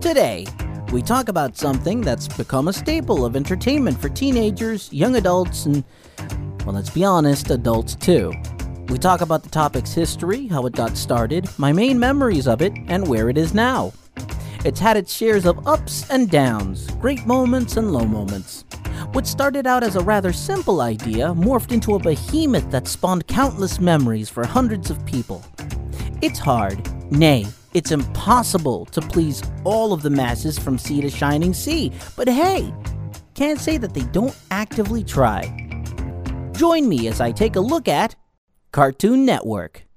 Today, we talk about something that's become a staple of entertainment for teenagers, young adults, and, well, let's be honest, adults too. We talk about the topic's history, how it got started, my main memories of it, and where it is now. It's had its shares of ups and downs, great moments and low moments. What started out as a rather simple idea morphed into a behemoth that spawned countless memories for hundreds of people. It's hard, nay, it's impossible to please all of the masses from sea to shining sea, but hey, can't say that they don't actively try. Join me as I take a look at Cartoon Network.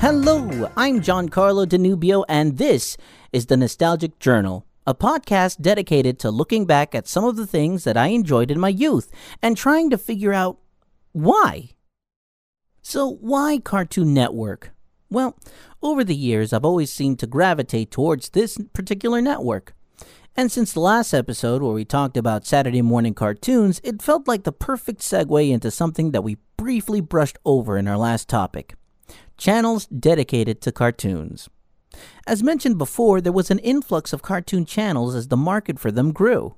Hello, I'm Giancarlo Danubio, and this is the Nostalgic Journal, a podcast dedicated to looking back at some of the things that I enjoyed in my youth and trying to figure out why. So, why Cartoon Network? Well, over the years, I've always seemed to gravitate towards this particular network. And since the last episode where we talked about Saturday morning cartoons, it felt like the perfect segue into something that we briefly brushed over in our last topic channels dedicated to cartoons. As mentioned before, there was an influx of cartoon channels as the market for them grew.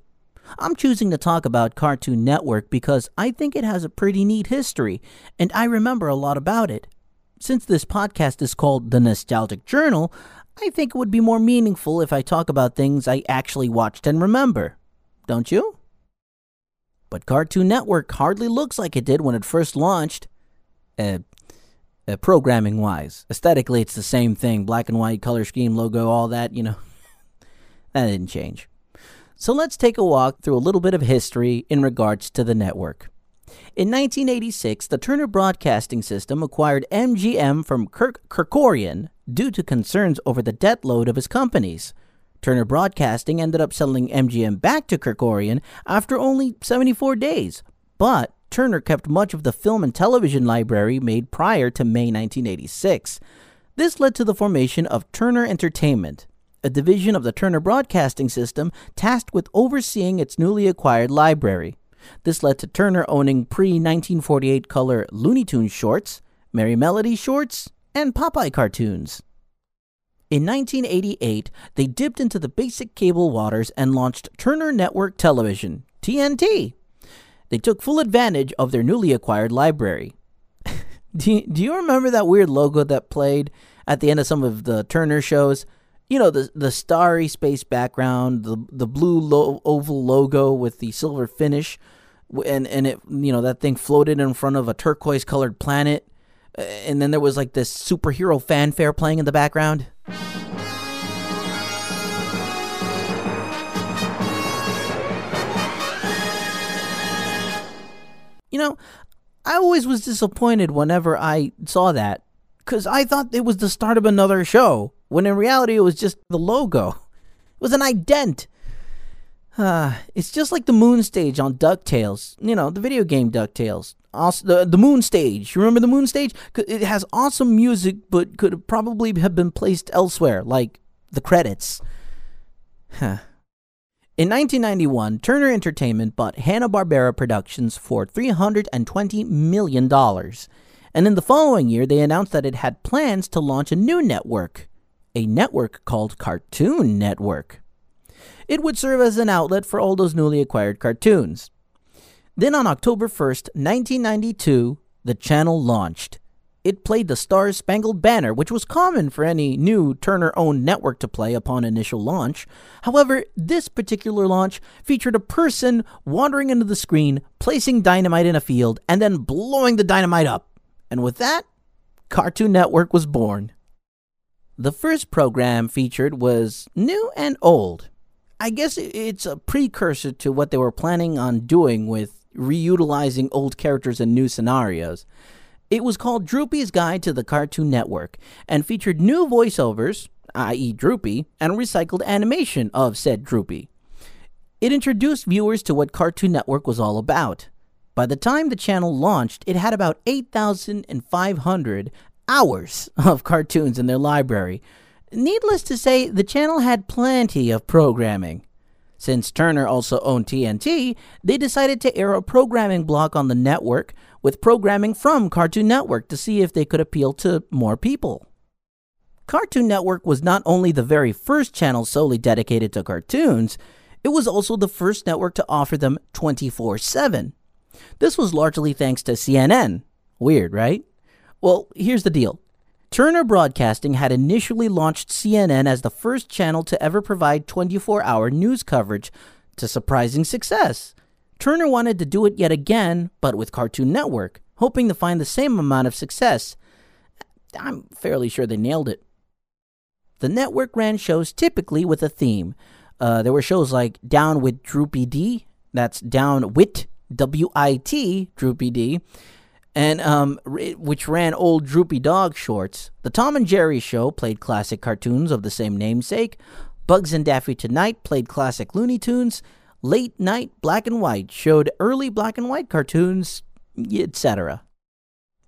I'm choosing to talk about Cartoon Network because I think it has a pretty neat history, and I remember a lot about it. Since this podcast is called The Nostalgic Journal, I think it would be more meaningful if I talk about things I actually watched and remember. Don't you? But Cartoon Network hardly looks like it did when it first launched. Uh, uh, programming wise. Aesthetically, it's the same thing black and white, color scheme, logo, all that, you know. that didn't change. So let's take a walk through a little bit of history in regards to the network. In 1986, the Turner Broadcasting System acquired MGM from Kirk Kerkorian due to concerns over the debt load of his companies. Turner Broadcasting ended up selling MGM back to Kerkorian after only 74 days, but Turner kept much of the film and television library made prior to May 1986. This led to the formation of Turner Entertainment, a division of the Turner Broadcasting System tasked with overseeing its newly acquired library. This led to Turner owning pre 1948 color Looney Tunes shorts, Merrie Melody shorts, and Popeye cartoons. In 1988, they dipped into the basic cable waters and launched Turner Network Television, TNT. They took full advantage of their newly acquired library. do, you, do you remember that weird logo that played at the end of some of the Turner shows? You know, the the starry space background, the the blue lo- oval logo with the silver finish, and and it you know that thing floated in front of a turquoise colored planet, uh, and then there was like this superhero fanfare playing in the background. You know, I always was disappointed whenever I saw that because I thought it was the start of another show, when in reality it was just the logo. It was an ident. Uh, it's just like the moon stage on DuckTales. You know, the video game DuckTales. Also, the, the moon stage. You remember the moon stage? It has awesome music, but could probably have been placed elsewhere, like the credits. Huh. In 1991, Turner Entertainment bought Hanna-Barbera Productions for $320 million. And in the following year, they announced that it had plans to launch a new network, a network called Cartoon Network. It would serve as an outlet for all those newly acquired cartoons. Then on October 1st, 1992, the channel launched it played the Star Spangled Banner, which was common for any new Turner owned network to play upon initial launch. However, this particular launch featured a person wandering into the screen, placing dynamite in a field, and then blowing the dynamite up. And with that, Cartoon Network was born. The first program featured was new and old. I guess it's a precursor to what they were planning on doing with reutilizing old characters in new scenarios. It was called Droopy's Guide to the Cartoon Network and featured new voiceovers, i.e., Droopy, and recycled animation of said Droopy. It introduced viewers to what Cartoon Network was all about. By the time the channel launched, it had about 8,500 hours of cartoons in their library. Needless to say, the channel had plenty of programming. Since Turner also owned TNT, they decided to air a programming block on the network with programming from Cartoon Network to see if they could appeal to more people. Cartoon Network was not only the very first channel solely dedicated to cartoons, it was also the first network to offer them 24 7. This was largely thanks to CNN. Weird, right? Well, here's the deal Turner Broadcasting had initially launched CNN as the first channel to ever provide 24 hour news coverage to surprising success. Turner wanted to do it yet again, but with Cartoon Network, hoping to find the same amount of success. I'm fairly sure they nailed it. The network ran shows typically with a theme. Uh, there were shows like Down with Droopy D, that's Down Wit, W I T, Droopy D, and um, which ran old Droopy Dog shorts. The Tom and Jerry Show played classic cartoons of the same namesake. Bugs and Daffy Tonight played classic Looney Tunes. Late Night Black and White showed early black and white cartoons, etc.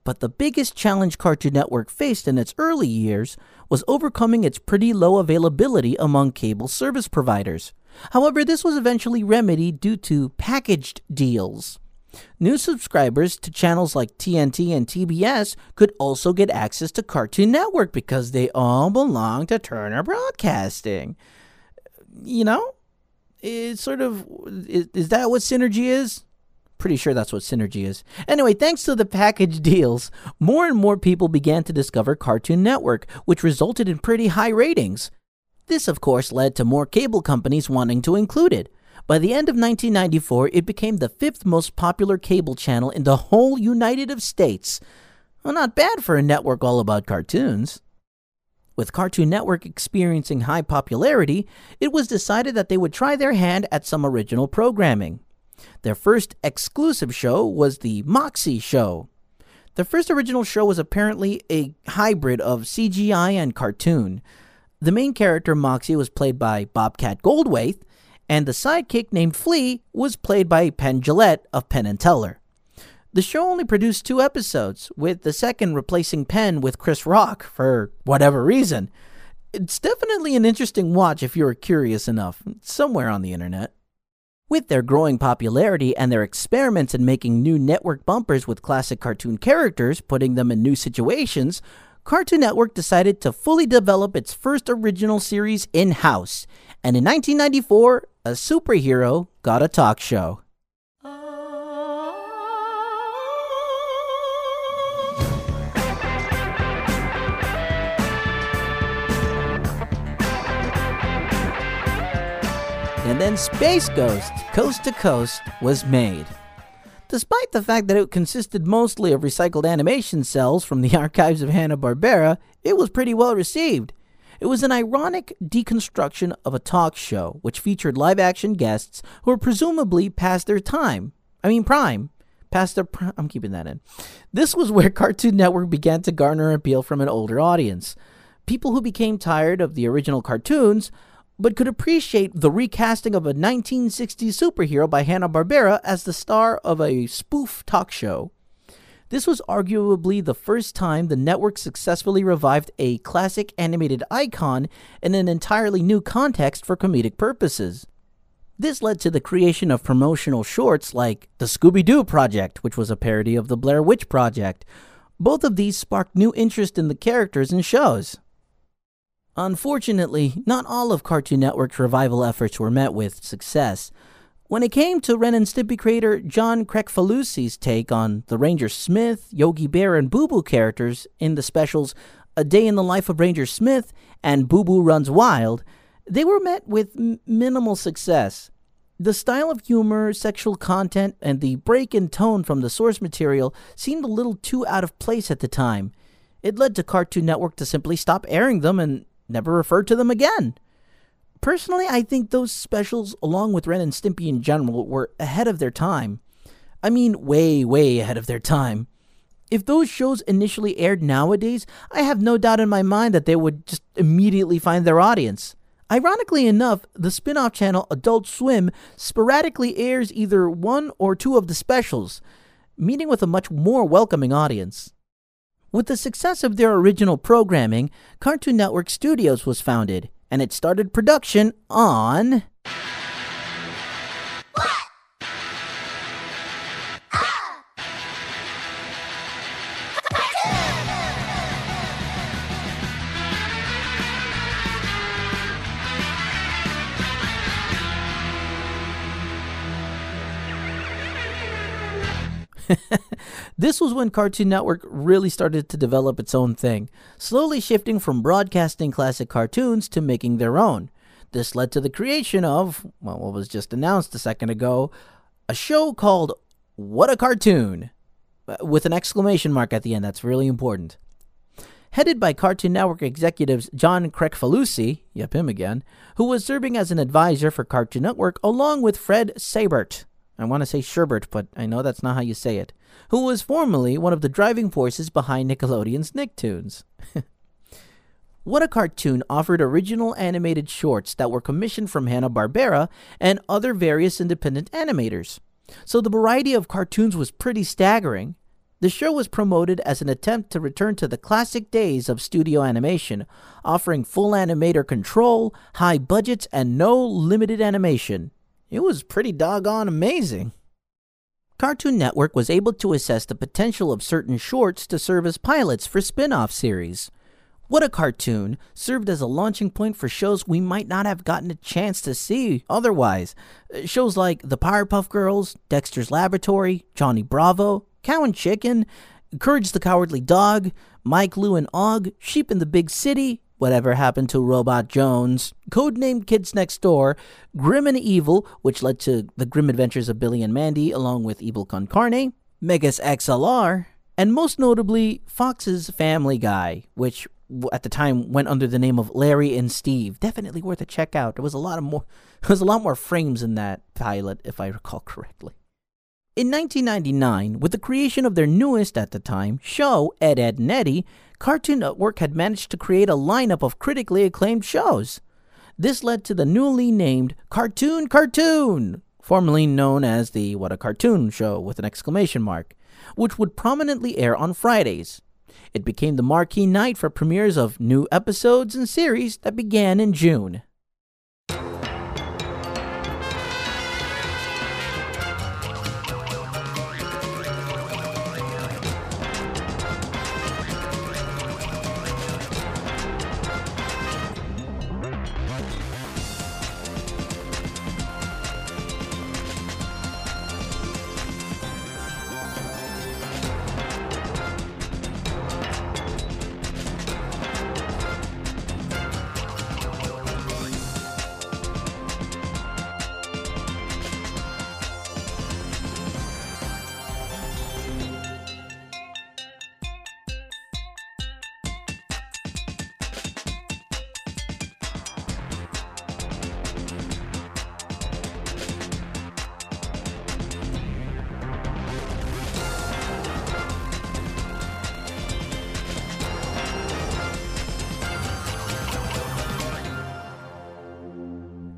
But the biggest challenge Cartoon Network faced in its early years was overcoming its pretty low availability among cable service providers. However, this was eventually remedied due to packaged deals. New subscribers to channels like TNT and TBS could also get access to Cartoon Network because they all belong to Turner Broadcasting. You know? It's sort of. Is, is that what synergy is? Pretty sure that's what synergy is. Anyway, thanks to the package deals, more and more people began to discover Cartoon Network, which resulted in pretty high ratings. This, of course, led to more cable companies wanting to include it. By the end of 1994, it became the fifth most popular cable channel in the whole United States. Well, not bad for a network all about cartoons. With Cartoon Network experiencing high popularity, it was decided that they would try their hand at some original programming. Their first exclusive show was The Moxy Show. The first original show was apparently a hybrid of CGI and cartoon. The main character, Moxy, was played by Bobcat Goldthwait, and the sidekick named Flea was played by Penn Jillette of Penn and Teller. The show only produced two episodes, with the second replacing Penn with Chris Rock for whatever reason. It's definitely an interesting watch if you're curious enough, somewhere on the internet. With their growing popularity and their experiments in making new network bumpers with classic cartoon characters, putting them in new situations, Cartoon Network decided to fully develop its first original series in house. And in 1994, a superhero got a talk show. And then Space Ghost, Coast to Coast, was made. Despite the fact that it consisted mostly of recycled animation cells from the archives of Hanna-Barbera, it was pretty well received. It was an ironic deconstruction of a talk show which featured live action guests who were presumably past their time. I mean, prime. Past their. Pr- I'm keeping that in. This was where Cartoon Network began to garner appeal from an older audience. People who became tired of the original cartoons but could appreciate the recasting of a 1960s superhero by Hanna-Barbera as the star of a spoof talk show. This was arguably the first time the network successfully revived a classic animated icon in an entirely new context for comedic purposes. This led to the creation of promotional shorts like The Scooby Doo Project, which was a parody of The Blair Witch Project. Both of these sparked new interest in the characters and shows. Unfortunately, not all of Cartoon Network's revival efforts were met with success. When it came to Ren and Stimpy creator John Kricfalusi's take on the Ranger Smith, Yogi Bear, and Boo Boo characters in the specials A Day in the Life of Ranger Smith and Boo Boo Runs Wild, they were met with m- minimal success. The style of humor, sexual content, and the break in tone from the source material seemed a little too out of place at the time. It led to Cartoon Network to simply stop airing them and never refer to them again. Personally, I think those specials, along with Ren and Stimpy in general, were ahead of their time. I mean, way, way ahead of their time. If those shows initially aired nowadays, I have no doubt in my mind that they would just immediately find their audience. Ironically enough, the spin off channel Adult Swim sporadically airs either one or two of the specials, meeting with a much more welcoming audience. With the success of their original programming, Cartoon Network Studios was founded, and it started production on. this was when Cartoon Network really started to develop its own thing, slowly shifting from broadcasting classic cartoons to making their own. This led to the creation of, well, what was just announced a second ago, a show called What a Cartoon, uh, with an exclamation mark at the end. That's really important. Headed by Cartoon Network executives John Kricfalusi, yep, him again, who was serving as an advisor for Cartoon Network along with Fred Seibert. I want to say Sherbert, but I know that's not how you say it, who was formerly one of the driving forces behind Nickelodeon's Nicktoons. what a Cartoon offered original animated shorts that were commissioned from Hanna-Barbera and other various independent animators. So the variety of cartoons was pretty staggering. The show was promoted as an attempt to return to the classic days of studio animation, offering full animator control, high budgets, and no limited animation. It was pretty doggone amazing. Cartoon Network was able to assess the potential of certain shorts to serve as pilots for spin off series. What a Cartoon served as a launching point for shows we might not have gotten a chance to see otherwise. Uh, shows like The Powerpuff Girls, Dexter's Laboratory, Johnny Bravo, Cow and Chicken, Courage the Cowardly Dog, Mike, Lou, and Og, Sheep in the Big City, Whatever Happened to Robot Jones, codenamed Kids Next Door, Grim and Evil, which led to The Grim Adventures of Billy and Mandy along with Evil Con Carne, Megas XLR, and most notably Fox's Family Guy, which at the time went under the name of Larry and Steve. Definitely worth a check out. There was a lot of more there was a lot more frames in that pilot if I recall correctly. In 1999, with the creation of their newest at the time show, Ed, Ed, n Eddy, Cartoon Network had managed to create a lineup of critically acclaimed shows. This led to the newly named Cartoon Cartoon, formerly known as the What a Cartoon Show with an exclamation mark, which would prominently air on Fridays. It became the marquee night for premieres of new episodes and series that began in June.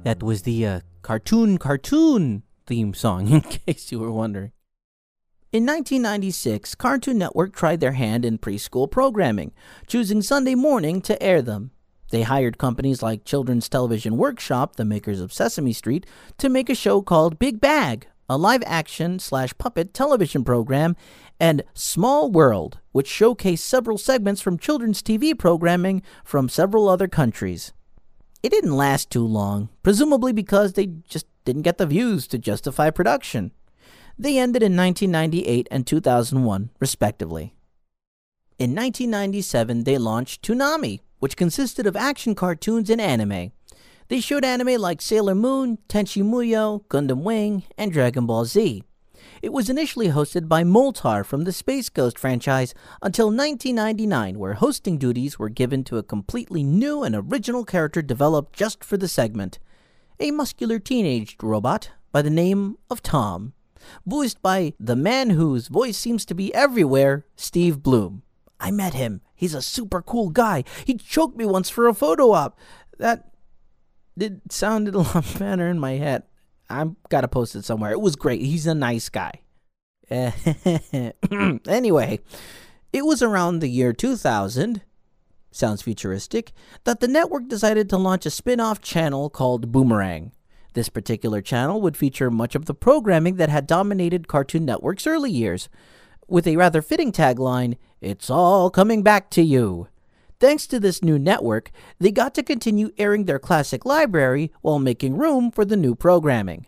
That was the uh, cartoon cartoon theme song, in case you were wondering. In 1996, Cartoon Network tried their hand in preschool programming, choosing Sunday morning to air them. They hired companies like Children's Television Workshop, the makers of Sesame Street, to make a show called Big Bag, a live action slash puppet television program, and Small World, which showcased several segments from children's TV programming from several other countries. It didn't last too long, presumably because they just didn't get the views to justify production. They ended in 1998 and 2001, respectively. In 1997, they launched Toonami, which consisted of action cartoons and anime. They showed anime like Sailor Moon, Tenchi Muyo, Gundam Wing, and Dragon Ball Z. It was initially hosted by Moltar from the Space Ghost franchise until 1999, where hosting duties were given to a completely new and original character developed just for the segment a muscular teenaged robot by the name of Tom, voiced by the man whose voice seems to be everywhere, Steve Blum. I met him. He's a super cool guy. He choked me once for a photo op. That it sounded a lot better in my head. I've got to post it somewhere. It was great. He's a nice guy. anyway, It was around the year 2000, sounds futuristic, that the network decided to launch a spin off channel called Boomerang. This particular channel would feature much of the programming that had dominated Cartoon Network's early years, with a rather fitting tagline It's all coming back to you. Thanks to this new network, they got to continue airing their classic library while making room for the new programming.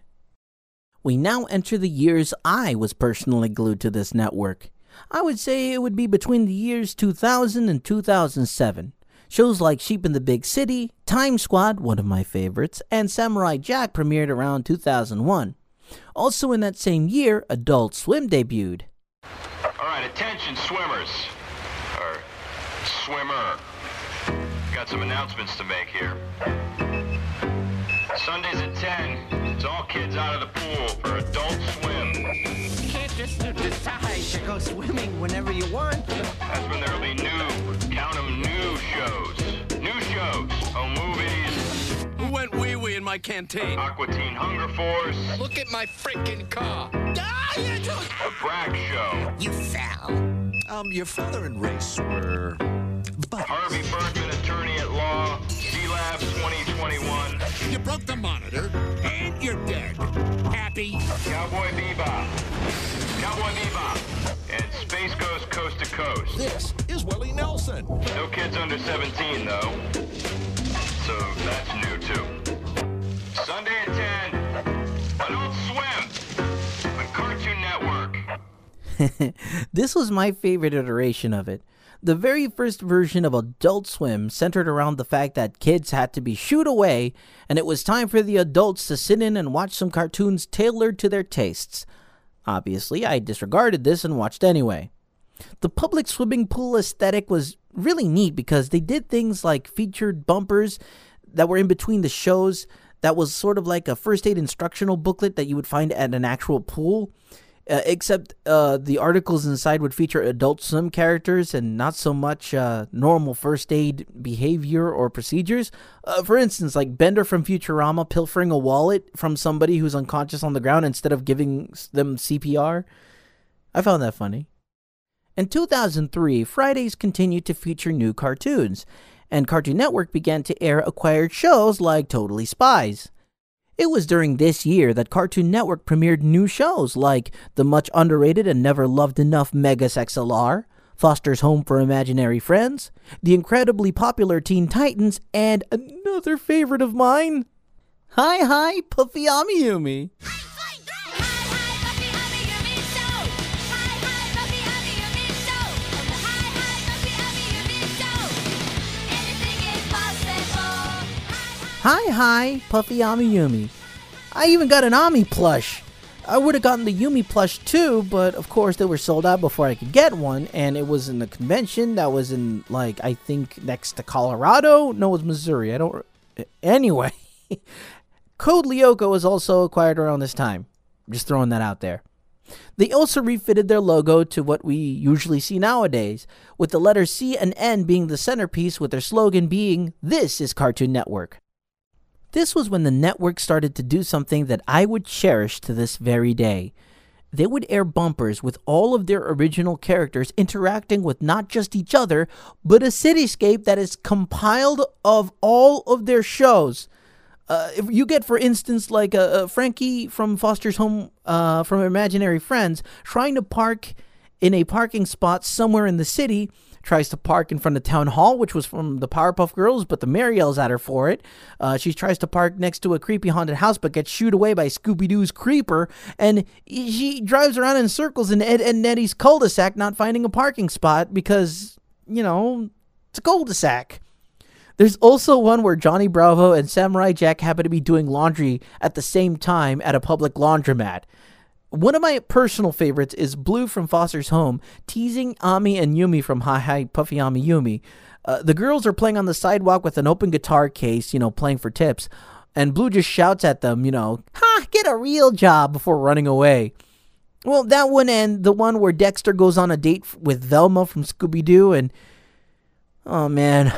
We now enter the years I was personally glued to this network. I would say it would be between the years 2000 and 2007. Shows like Sheep in the Big City, Time Squad, one of my favorites, and Samurai Jack premiered around 2001. Also in that same year, Adult Swim debuted. All right, attention swimmers. Or swimmer. Got some announcements to make here. Sundays at 10. It's all kids out of the pool for Adult Swim. You can't just decide to go swimming whenever you want. That's when there'll be new, count 'em new shows. New shows. Home movies, Who went wee wee in my canteen? Aqua Teen Hunger Force, Look at my freaking car. Ah, you just- The Brak Show, You fell. Um, your father and race were buddies. Harvey Birdman, Attorney at Law, Sealab 2021, You broke the monitor, and you're dead. Happy? Cowboy Bebop, Cowboy Bebop, and Space Ghost Coast to Coast. This is Willie Nelson. No kids under 17, though. So that's new, too. Sunday at 10, Adult Swim on Cartoon Network. this was my favorite iteration of it. The very first version of Adult Swim centered around the fact that kids had to be shooed away, and it was time for the adults to sit in and watch some cartoons tailored to their tastes. Obviously, I disregarded this and watched anyway. The public swimming pool aesthetic was really neat because they did things like featured bumpers that were in between the shows that was sort of like a first aid instructional booklet that you would find at an actual pool. Uh, except uh, the articles inside would feature adult swim characters and not so much uh, normal first aid behavior or procedures. Uh, for instance, like Bender from Futurama pilfering a wallet from somebody who's unconscious on the ground instead of giving them CPR. I found that funny. In 2003, Fridays continued to feature new cartoons, and Cartoon Network began to air acquired shows like Totally Spies. It was during this year that Cartoon Network premiered new shows like the much underrated and never loved enough Megas XLR, Foster's Home for Imaginary Friends, the incredibly popular Teen Titans, and another favorite of mine. Hi, hi, Puffy Amiyumi. Hi, hi, Puffy Ami Yumi. I even got an Ami plush. I would have gotten the Yumi plush too, but of course they were sold out before I could get one, and it was in a convention that was in like I think next to Colorado. No, it was Missouri. I don't. Anyway, Code Lyoko was also acquired around this time. Just throwing that out there. They also refitted their logo to what we usually see nowadays, with the letters C and N being the centerpiece, with their slogan being, This is Cartoon Network. This was when the network started to do something that I would cherish to this very day. They would air bumpers with all of their original characters interacting with not just each other, but a cityscape that is compiled of all of their shows. Uh, if you get, for instance, like uh, uh, Frankie from Foster's Home uh, from Imaginary Friends trying to park in a parking spot somewhere in the city, tries to park in front of Town Hall, which was from the Powerpuff Girls, but the mayor yells at her for it. Uh, she tries to park next to a creepy haunted house, but gets shooed away by Scooby Doo's creeper, and she drives around in circles in Ed and Nettie's cul-de-sac, not finding a parking spot because, you know, it's a cul-de-sac. There's also one where Johnny Bravo and Samurai Jack happen to be doing laundry at the same time at a public laundromat. One of my personal favorites is Blue from Foster's Home, teasing Ami and Yumi from Hi Hi Puffy Ami Yumi. Uh, the girls are playing on the sidewalk with an open guitar case, you know, playing for tips, and Blue just shouts at them, you know, ha, get a real job before running away. Well, that one and the one where Dexter goes on a date with Velma from Scooby Doo, and oh man,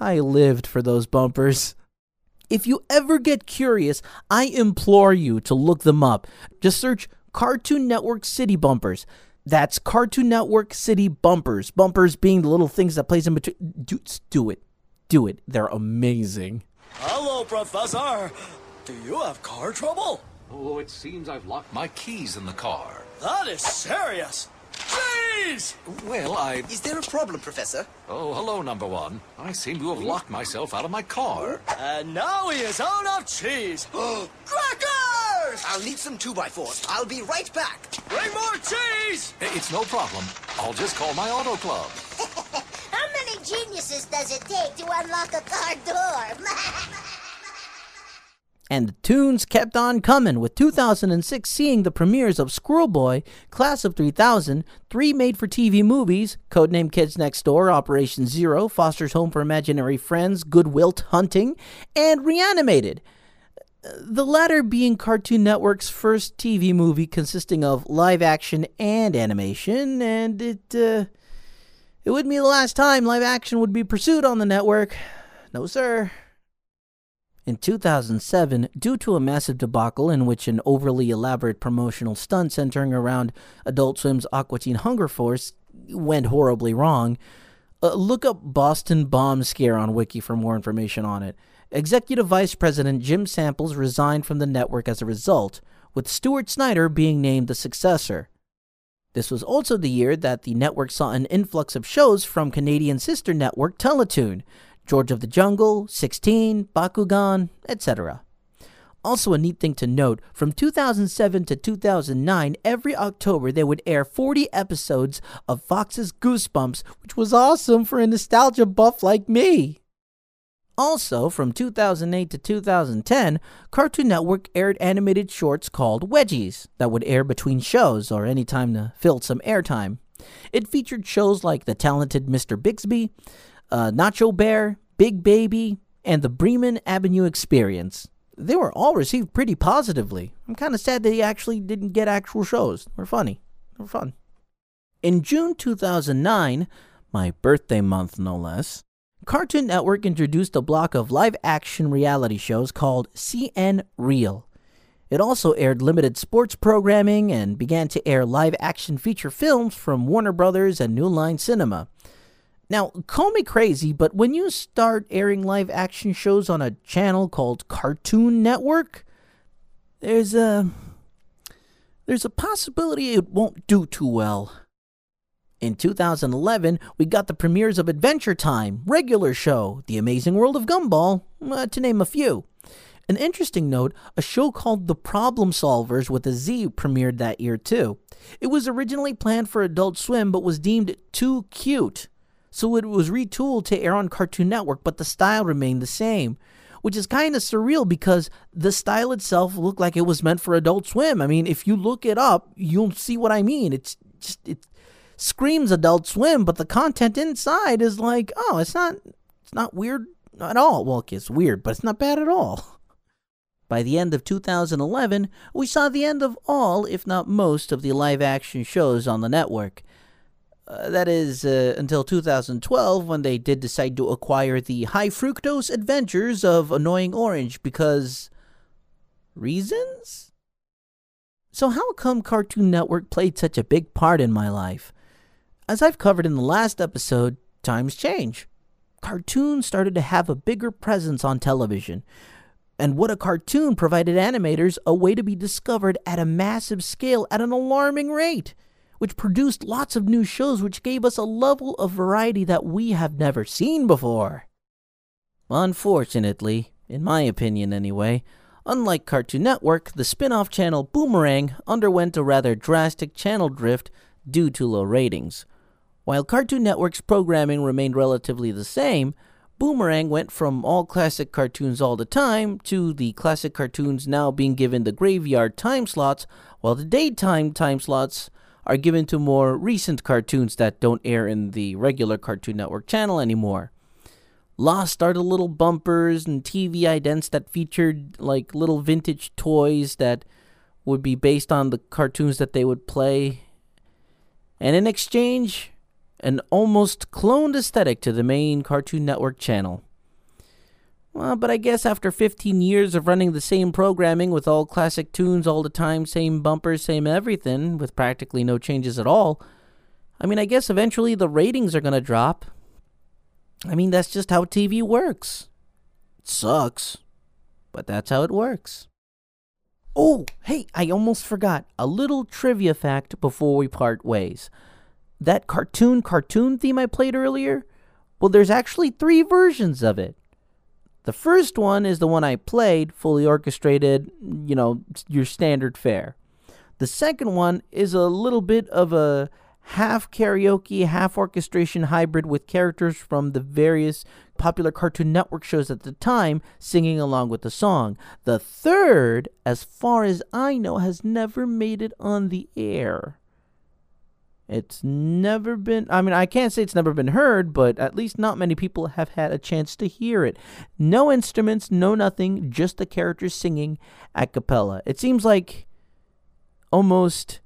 I lived for those bumpers. If you ever get curious, I implore you to look them up. Just search Cartoon Network City Bumpers. That's Cartoon Network City bumpers. Bumpers being the little things that plays in between. Do, do it. Do it. They're amazing. Hello, Professor. Do you have car trouble? Oh, it seems I've locked my keys in the car. That is serious. Jeez! Well, I. Is there a problem, Professor? Oh, hello, number one. I seem to have locked myself out of my car. And now he is out of cheese. Crackers! I'll need some 2x4s. I'll be right back. Bring more cheese! It's no problem. I'll just call my auto club. How many geniuses does it take to unlock a car door? And the tunes kept on coming, with 2006 seeing the premieres of Squirrel Boy, Class of 3000, three made for TV movies Codename Kids Next Door, Operation Zero, Foster's Home for Imaginary Friends, Good Wilt Hunting, and Reanimated. The latter being Cartoon Network's first TV movie consisting of live action and animation, and it, uh, it wouldn't be the last time live action would be pursued on the network. No, sir. In 2007, due to a massive debacle in which an overly elaborate promotional stunt centering around Adult Swim's Aqua Teen Hunger Force went horribly wrong, uh, look up Boston Bomb Scare on Wiki for more information on it. Executive Vice President Jim Samples resigned from the network as a result, with Stuart Snyder being named the successor. This was also the year that the network saw an influx of shows from Canadian sister network Teletoon, George of the Jungle, 16, Bakugan, etc. Also, a neat thing to note from 2007 to 2009, every October they would air 40 episodes of Fox's Goosebumps, which was awesome for a nostalgia buff like me. Also, from 2008 to 2010, Cartoon Network aired animated shorts called Wedgies that would air between shows or any time to fill some airtime. It featured shows like The Talented Mr. Bixby, uh, Nacho Bear, Big Baby, and the Bremen Avenue Experience. They were all received pretty positively. I'm kind of sad that they actually didn't get actual shows. They were funny. They were fun. In June 2009, my birthday month no less, Cartoon Network introduced a block of live action reality shows called CN Real. It also aired limited sports programming and began to air live action feature films from Warner Brothers and New Line Cinema. Now, call me crazy, but when you start airing live action shows on a channel called Cartoon Network, there's a there's a possibility it won't do too well. In 2011, we got the premieres of Adventure Time, Regular Show, The Amazing World of Gumball, uh, to name a few. An interesting note a show called The Problem Solvers with a Z premiered that year too. It was originally planned for Adult Swim but was deemed too cute. So it was retooled to air on Cartoon Network, but the style remained the same, which is kind of surreal because the style itself looked like it was meant for Adult Swim. I mean, if you look it up, you'll see what I mean. It's just it screams Adult Swim, but the content inside is like, oh, it's not it's not weird at all. Well, it's weird, but it's not bad at all. By the end of 2011, we saw the end of all, if not most, of the live action shows on the network. Uh, that is uh, until 2012 when they did decide to acquire the high fructose adventures of Annoying Orange because. reasons? So, how come Cartoon Network played such a big part in my life? As I've covered in the last episode, times change. Cartoons started to have a bigger presence on television. And what a cartoon provided animators a way to be discovered at a massive scale at an alarming rate which produced lots of new shows which gave us a level of variety that we have never seen before. Unfortunately, in my opinion anyway, unlike Cartoon Network, the spin off channel Boomerang underwent a rather drastic channel drift due to low ratings. While Cartoon Network's programming remained relatively the same, Boomerang went from all classic cartoons all the time to the classic cartoons now being given the graveyard time slots, while the daytime time slots are given to more recent cartoons that don't air in the regular Cartoon Network channel anymore. Lost are the little bumpers and TV idents that featured like little vintage toys that would be based on the cartoons that they would play. And in exchange, an almost cloned aesthetic to the main Cartoon Network channel. Well, but I guess after 15 years of running the same programming with all classic tunes all the time, same bumpers, same everything, with practically no changes at all, I mean, I guess eventually the ratings are going to drop. I mean, that's just how TV works. It sucks, but that's how it works. Oh, hey, I almost forgot a little trivia fact before we part ways. That cartoon cartoon theme I played earlier, well, there's actually three versions of it. The first one is the one I played, fully orchestrated, you know, your standard fare. The second one is a little bit of a half karaoke, half orchestration hybrid with characters from the various popular Cartoon Network shows at the time singing along with the song. The third, as far as I know, has never made it on the air. It's never been, I mean, I can't say it's never been heard, but at least not many people have had a chance to hear it. No instruments, no nothing, just the characters singing a cappella. It seems like almost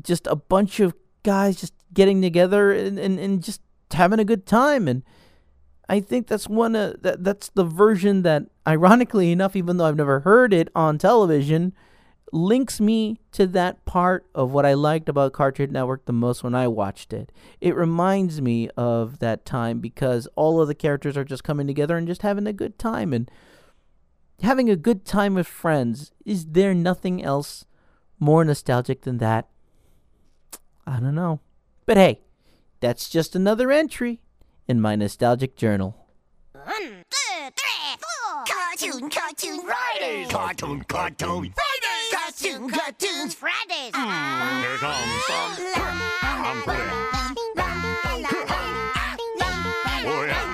just a bunch of guys just getting together and, and, and just having a good time. And I think that's one of that, that's the version that, ironically enough, even though I've never heard it on television, links me to that part of what I liked about Cartoon Network the most when I watched it. It reminds me of that time because all of the characters are just coming together and just having a good time and having a good time with friends. Is there nothing else more nostalgic than that? I don't know. But hey, that's just another entry in my nostalgic journal. One, two, three, four. Cartoon, cartoon, Fridays. Cartoon, cartoon. Fridays. Cartoon, cartoons, Fridays. Mm. Here it comes. I'm. Oh, yeah.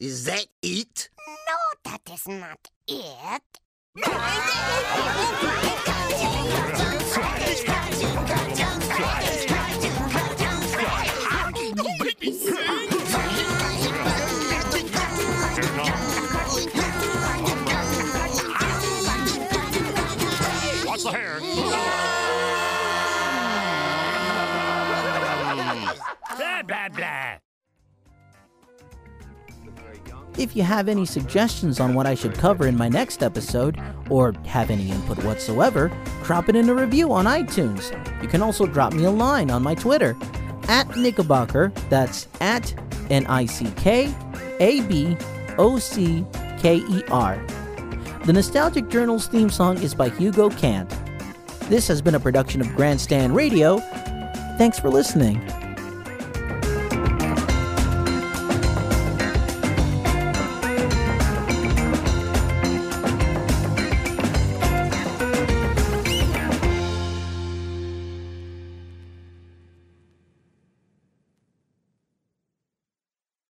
Is that it? No, that is not it. The hair. Blah, blah, blah. If you have any suggestions on what I should cover in my next episode, or have any input whatsoever, drop it in a review on iTunes. You can also drop me a line on my Twitter, at Nickabocker, that's at N I C K A B O C K E R. The Nostalgic Journal's theme song is by Hugo Kant. This has been a production of Grandstand Radio. Thanks for listening.